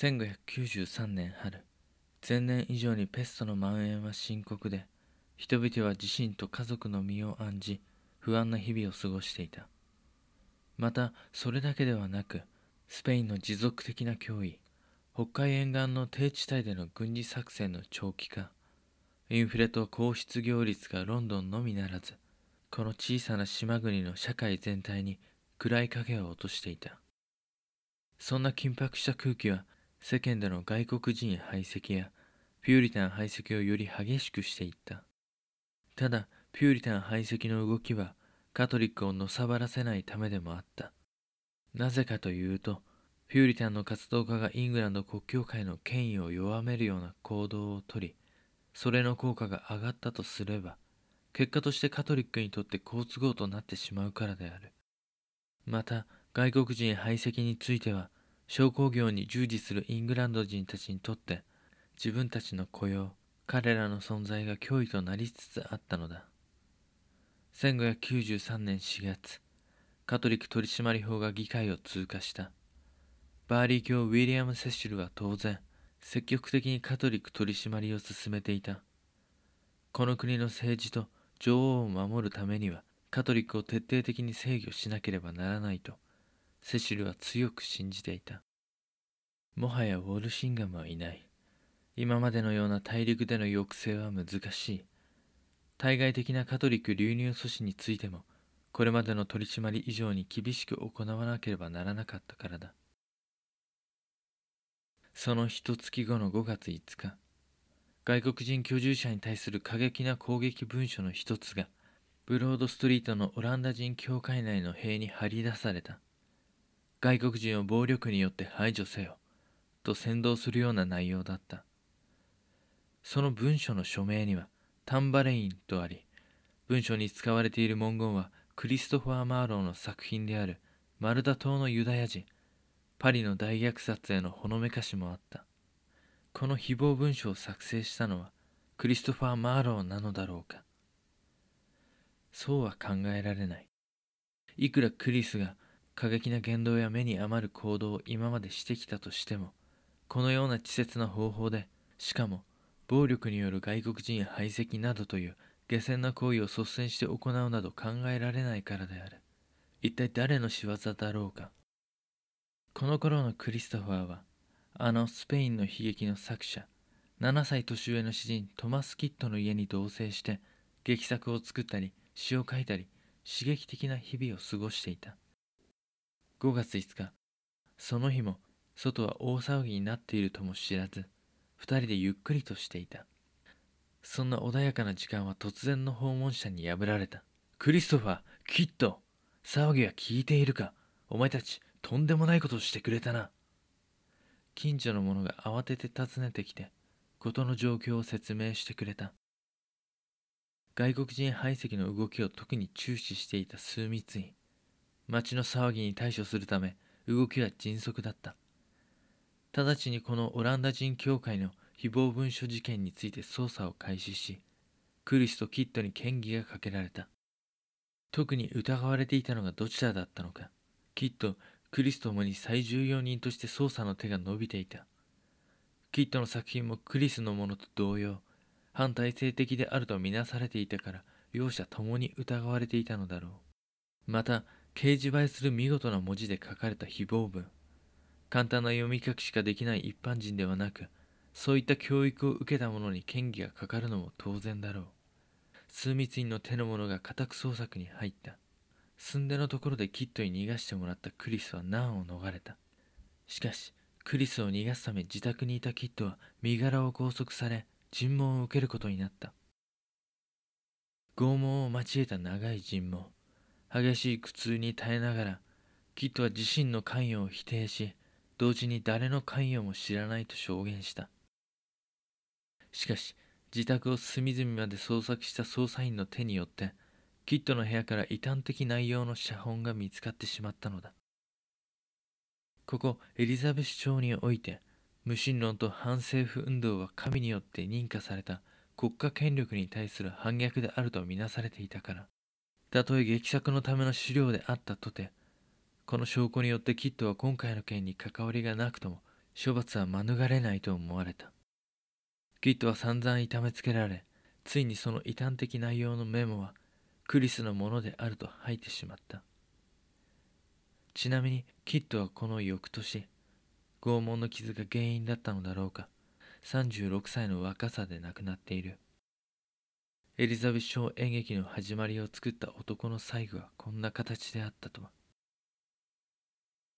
1593年春前年以上にペストの蔓延は深刻で人々は自身と家族の身を案じ不安な日々を過ごしていた。またそれだけではなくスペインの持続的な脅威北海沿岸の低地帯での軍事作戦の長期化インフレと高失業率がロンドンのみならずこの小さな島国の社会全体に暗い影を落としていた。そんな緊迫した空気は世間での外国人排斥やピューリタン排斥をより激しくしていった。ただピューリタン排斥の動きはカトリックをのさばらせないためでもあった。なぜかというとピューリタンの活動家がイングランド国教会の権威を弱めるような行動をとりそれの効果が上がったとすれば結果としてカトリックにとって好都合となってしまうからである。また外国人排斥については商工業に従事するイングランド人たちにとって自分たちの雇用彼らの存在が脅威となりつつあったのだ。1593年4月カトリック取締法が議会を通過した。バーリー卿ウィリアム・セシルは当然積極的にカトリック取締りを進めていた。この国の政治と女王を守るためにはカトリックを徹底的に制御しなければならないとセシルは強く信じていた。もはやウォルシンガムはいない。今までのような大陸での抑制は難しい。対外的なカトリック流入阻止についてもこれまでの取り締まり以上に厳しく行わなければならなかったからだ。その一月後の5月5日外国人居住者に対する過激な攻撃文書の一つがブロードストリートのオランダ人教会内の塀に張り出された。外国人を暴力によって排除せよと先導するような内容だった。その文書の署名にはタンバレインとあり文書に使われている文言はクリストファー・マーローの作品であるマルダ島のユダヤ人パリの大虐殺へのほのめかしもあった。この誹謗文書を作成したのはクリストファー・マーローなのだろうか。そうは考えられない。いくらクリスが過激な言動や目に余る行動を今までしてきたとしてもこのような稚拙な方法でしかも暴力による外国人や排斥などという下船な行為を率先して行うなど考えられないからである。一体誰の仕業だろうか。この頃のクリストファーはあのスペインの悲劇の作者7歳年上の詩人トマス・キッドの家に同棲して劇作を作ったり詩を書いたり刺激的な日々を過ごしていた。5月5日。その日も外は大騒ぎになっているとも知らず二人でゆっくりとしていた。そんな穏やかな時間は突然の訪問者に破られた。クリストファーキッド騒ぎは聞いているか。お前たちとんでもないことをしてくれたな。近所の者が慌てて訪ねてきて事の状況を説明してくれた。外国人排斥の動きを特に注視していた枢密院町の騒ぎに対処するため動きは迅速だった。直ちにこのオランダ人協会の誹謗文書事件について捜査を開始しクリスとキッドに嫌疑がかけられた。特に疑われていたのがどちらだったのか。キッドクリスともに最重要人として捜査の手が伸びていた。キッドの作品もクリスのものと同様反体制的であるとみなされていたから両者ともに疑われていたのだろう。また掲示映えする見事な文字で書かれた誹謗文。簡単な読み書きしかできない一般人ではなくそういった教育を受けた者に嫌疑がかかるのも当然だろう。枢密院の手の者が家宅捜索に入った。寸出のところでキッドに逃がしてもらったクリスは難を逃れた。しかしクリスを逃がすため自宅にいたキッドは身柄を拘束され尋問を受けることになった。拷問を交えた長い尋問。激しい苦痛に耐えながらキッドは自身の関与を否定し同時に誰の関与も知らないと証言した。しかし自宅を隅々まで捜索した捜査員の手によってキッドの部屋から異端的内容の写本が見つかってしまったのだ。ここエリザベス朝において無神論と反政府運動は神によって認可された国家権力に対する反逆であるとみなされていたからたとえ劇作のための資料であったとてこの証拠によってキッドは今回の件に関わりがなくとも処罰は免れないと思われた。キッドは散々痛めつけられついにその異端的内容のメモはクリスのものであると吐いてしまった。ちなみにキッドはこの翌年拷問の傷が原因だったのだろうか。36歳の若さで亡くなっている。エリザベス小演劇の始まりを作った男の最後はこんな形であったとは。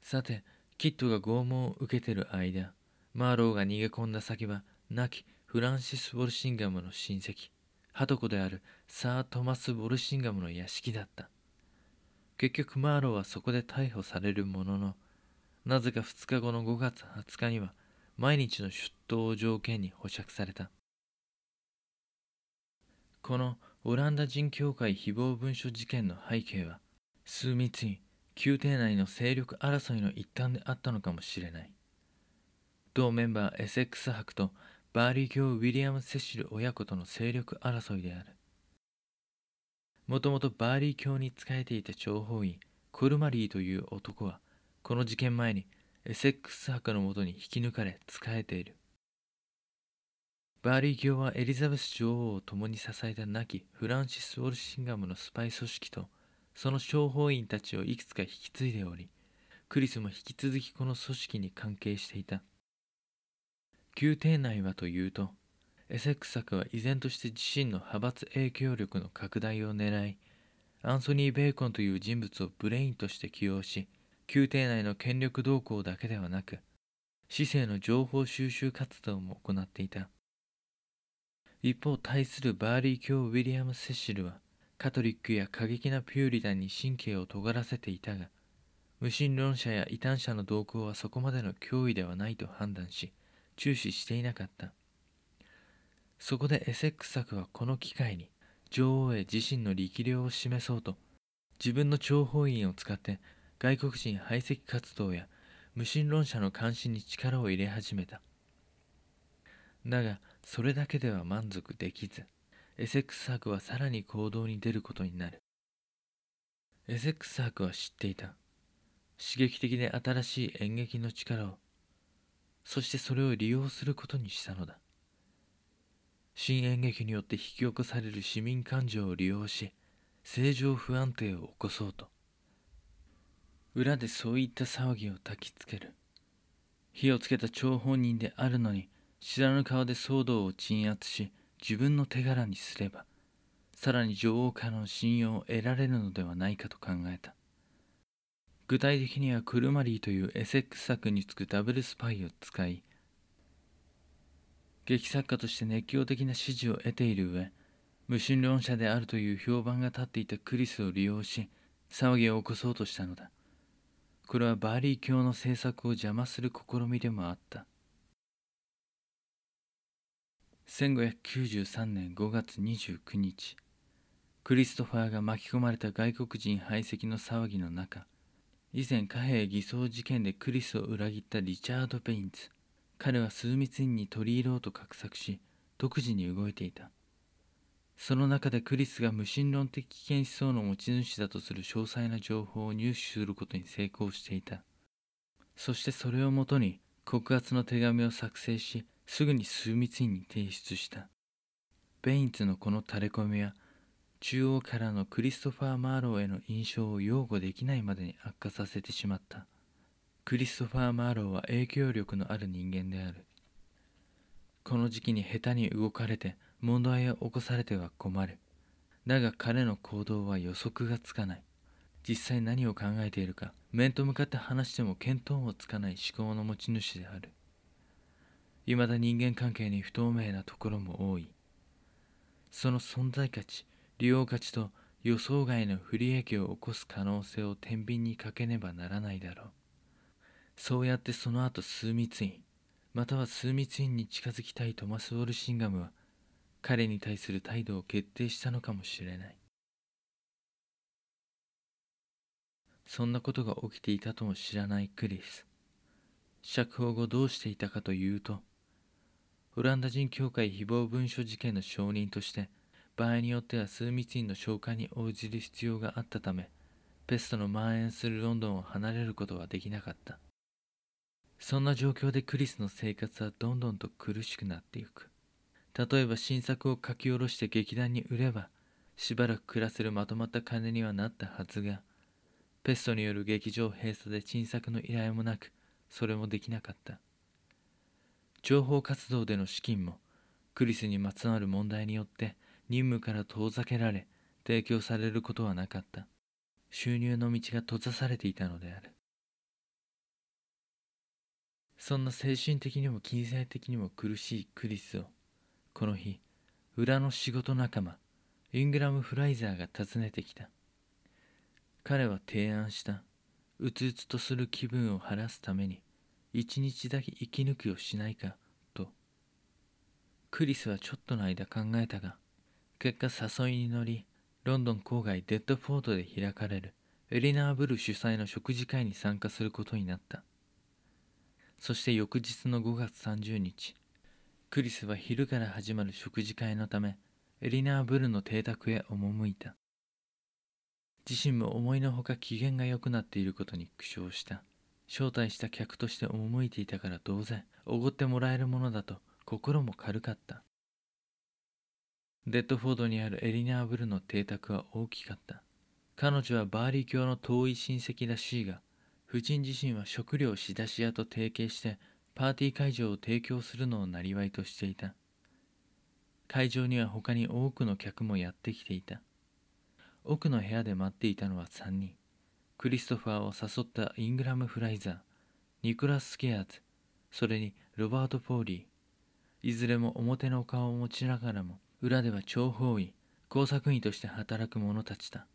さてキッドが拷問を受けてる間マーローが逃げ込んだ先は亡きフランシス・ウォルシンガムの親戚ハトコであるサー・トマス・ウォルシンガムの屋敷だった。結局マーローはそこで逮捕されるもののなぜか2日後の5月20日には毎日の出頭を条件に保釈された。このオランダ人協会誹謗文書事件の背景は枢密院宮廷内の勢力争いの一端であったのかもしれない。同メンバーエセックス伯とバーリー卿ウィリアム・セシル親子との勢力争いである。もともとバーリー卿に仕えていた諜報員コルマリーという男はこの事件前にエセックス伯のもとに引き抜かれ仕えている。バーリー卿はエリザベス女王を共に支えた亡きフランシス・ウォルシンガムのスパイ組織とその諜報員たちをいくつか引き継いでおりクリスも引き続きこの組織に関係していた。宮廷内はというとエセックス作は依然として自身の派閥影響力の拡大を狙いアンソニー・ベーコンという人物をブレインとして起用し宮廷内の権力動向だけではなく市政の情報収集活動も行っていた。一方対するバーリー卿ウィリアム・セシルはカトリックや過激なピューリタンに神経を尖らせていたが無神論者や異端者の動向はそこまでの脅威ではないと判断し注視していなかった。そこでエセックス伯はこの機会に女王へ自身の力量を示そうと自分の諜報員を使って外国人排斥活動や無神論者の監視に力を入れ始めた。だがそれだけでは満足できずエセックス博はさらに行動に出ることになる。エセックス博は知っていた。刺激的で新しい演劇の力をそしてそれを利用することにしたのだ。新演劇によって引き起こされる市民感情を利用し政情不安定を起こそうと。裏でそういった騒ぎを焚きつける。火をつけた張本人であるのに知らぬ顔で騒動を鎮圧し自分の手柄にすればさらに女王からの信用を得られるのではないかと考えた。具体的にはクルマリーというエセックス作につくダブルスパイを使い劇作家として熱狂的な支持を得ている上無神論者であるという評判が立っていたクリスを利用し騒ぎを起こそうとしたのだ。これはバーリー卿の政策を邪魔する試みでもあった。1593年5月29日クリストファーが巻き込まれた外国人排斥の騒ぎの中以前貨幣偽装事件でクリスを裏切ったリチャード・ベインズ彼は枢密院に取り入ろうと画策し独自に動いていた。その中でクリスが無神論的危険思想の持ち主だとする詳細な情報を入手することに成功していた。そしてそれをもとに告発の手紙を作成しすぐに枢密院に提出した。ベインズのこの垂れ込みは中央からのクリストファー・マーローへの印象を擁護できないまでに悪化させてしまった。クリストファー・マーローは影響力のある人間である。この時期に下手に動かれて問題を起こされては困る。だが彼の行動は予測がつかない。実際何を考えているか面と向かって話しても見当もつかない思考の持ち主である。未だ人間関係に不透明なところも多い。その存在価値利用価値と予想外の不利益を起こす可能性を天秤にかけねばならないだろう。そうやってその後数密院または数密院に近づきたいトマス・ウォルシンガムは彼に対する態度を決定したのかもしれない。そんなことが起きていたとも知らないクリス。釈放後どうしていたかというとオランダ人協会誹謗文書事件の証人として場合によっては数密院の召喚に応じる必要があったためペストの蔓延するロンドンを離れることはできなかった。そんな状況でクリスの生活はどんどんと苦しくなっていく。例えば新作を書き下ろして劇団に売ればしばらく暮らせるまとまった金にはなったはずがペストによる劇場閉鎖で新作の依頼もなくそれもできなかった。情報活動での資金もクリスにまつわる問題によって任務から遠ざけられ提供されることはなかった。収入の道が閉ざされていたのである。そんな精神的にも金銭的にも苦しいクリスをこの日裏の仕事仲間イングラム・フライザーが訪ねてきた。彼は提案した。うつうつとする気分を晴らすために一日だけ息抜きをしないかと。クリスはちょっとの間考えたが結果誘いに乗りロンドン郊外デッドフォートで開かれるエリナー・ブル主催の食事会に参加することになった。そして翌日の5月30日クリスは昼から始まる食事会のためエリナー・ブルの邸宅へ赴いた。自身も思いのほか機嫌が良くなっていることに苦笑した。招待した客として赴いていたから当然おごってもらえるものだと心も軽かった。デッドフォードにあるエリナー・ブルの邸宅は大きかった。彼女はバーリー卿の遠い親戚らしいが夫人自身は食料仕出し屋と提携してパーティー会場を提供するのを生りとしていた。会場には他に多くの客もやってきていた。奥の部屋で待っていたのは3人。クリストファーを誘ったイングラム・フライザーニクラス・スケアーズそれにロバート・ポーリー。いずれも表の顔を持ちながらも裏では諜報員工作員として働く者たちだ。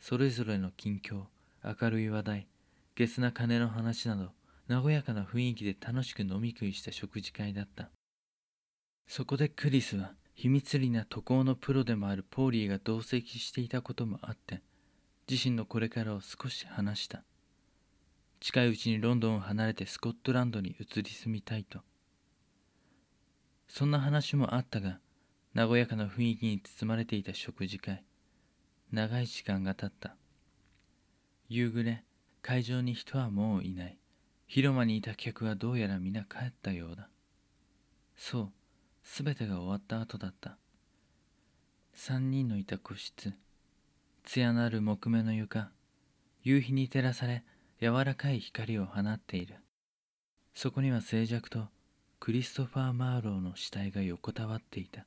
それぞれの近況明るい話題ゲスな金の話など和やかな雰囲気で楽しく飲み食いした食事会だった。そこでクリスは秘密裏な渡航のプロでもあるポーリーが同席していたこともあって自身のこれからを少し話した。近いうちにロンドンを離れてスコットランドに移り住みたいと。そんな話もあったが和やかな雰囲気に包まれていた食事会。長い時間が経った。夕暮れ会場に人はもういない。広間にいた客はどうやら皆帰ったようだ。そうすべてが終わった後だった。三人のいた個室。艶のある木目の床夕日に照らされ柔らかい光を放っている。そこには静寂とクリストファー・マーローの死体が横たわっていた。